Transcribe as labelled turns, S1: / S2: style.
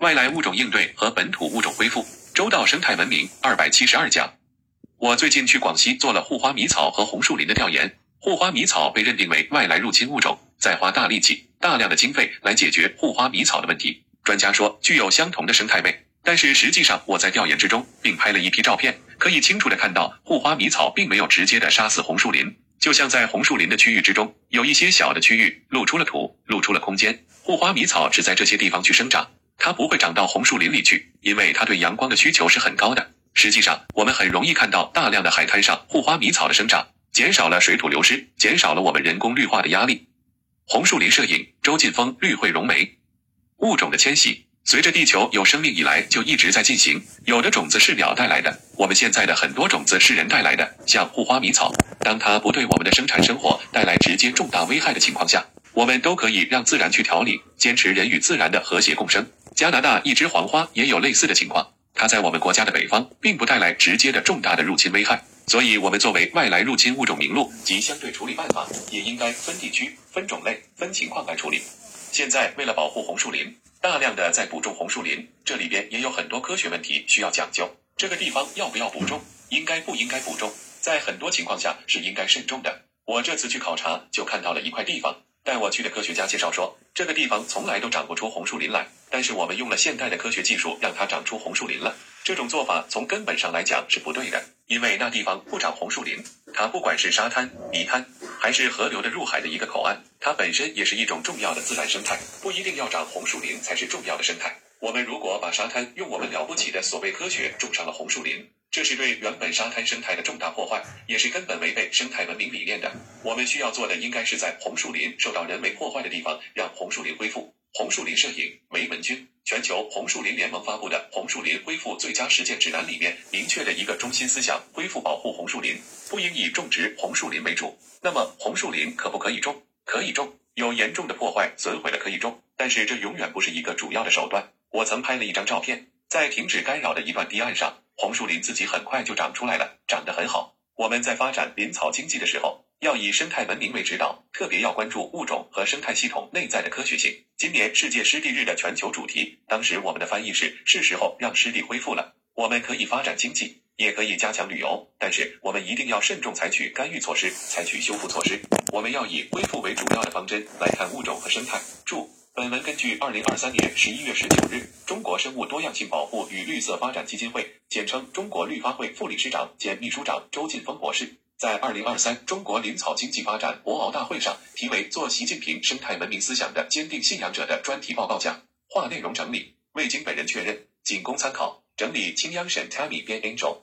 S1: 外来物种应对和本土物种恢复，周到生态文明二百七十二讲。我最近去广西做了护花迷草和红树林的调研，护花迷草被认定为外来入侵物种，在花大力气、大量的经费来解决护花迷草的问题。专家说具有相同的生态位，但是实际上我在调研之中并拍了一批照片，可以清楚的看到护花迷草并没有直接的杀死红树林，就像在红树林的区域之中，有一些小的区域露出了土，露出了空间，护花迷草只在这些地方去生长。它不会长到红树林里去，因为它对阳光的需求是很高的。实际上，我们很容易看到大量的海滩上护花迷草的生长，减少了水土流失，减少了我们人工绿化的压力。红树林摄影，周劲峰，绿会融媒。物种的迁徙，随着地球有生命以来就一直在进行。有的种子是鸟带来的，我们现在的很多种子是人带来的，像护花迷草。当它不对我们的生产生活带来直接重大危害的情况下，我们都可以让自然去调理，坚持人与自然的和谐共生。加拿大一枝黄花也有类似的情况，它在我们国家的北方，并不带来直接的重大的入侵危害，所以，我们作为外来入侵物种名录及相对处理办法，也应该分地区、分种类、分情况来处理。现在，为了保护红树林，大量的在补种红树林，这里边也有很多科学问题需要讲究。这个地方要不要补种？应该不应该补种？在很多情况下是应该慎重的。我这次去考察，就看到了一块地方。带我去的科学家介绍说，这个地方从来都长不出红树林来，但是我们用了现代的科学技术让它长出红树林了。这种做法从根本上来讲是不对的，因为那地方不长红树林，它不管是沙滩、泥滩，还是河流的入海的一个口岸，它本身也是一种重要的自然生态，不一定要长红树林才是重要的生态。我们如果把沙滩用我们了不起的所谓科学种上了红树林。这是对原本沙滩生态的重大破坏，也是根本违背生态文明理念的。我们需要做的，应该是在红树林受到人为破坏的地方，让红树林恢复。红树林摄影，梅文君，全球红树林联盟发布的《红树林恢复最佳实践指南》里面明确的一个中心思想：恢复保护红树林，不应以种植红树林为主。那么，红树林可不可以种？可以种，有严重的破坏损毁了可以种，但是这永远不是一个主要的手段。我曾拍了一张照片，在停止干扰的一段堤岸上。红树林自己很快就长出来了，长得很好。我们在发展林草经济的时候，要以生态文明为指导，特别要关注物种和生态系统内在的科学性。今年世界湿地日的全球主题，当时我们的翻译是：是时候让湿地恢复了。我们可以发展经济，也可以加强旅游，但是我们一定要慎重采取干预措施，采取修复措施。我们要以恢复为主要的方针来看物种和生态。注。本文根据二零二三年十一月十九日中国生物多样性保护与绿色发展基金会（简称中国绿发会）副理事长兼秘书长周晋峰博士在二零二三中国林草经济发展博鳌大会上题为“做习近平生态文明思想的坚定信仰者”的专题报告讲话内容整理，未经本人确认，仅供参考。整理：青央省 Tammy 编 Angel。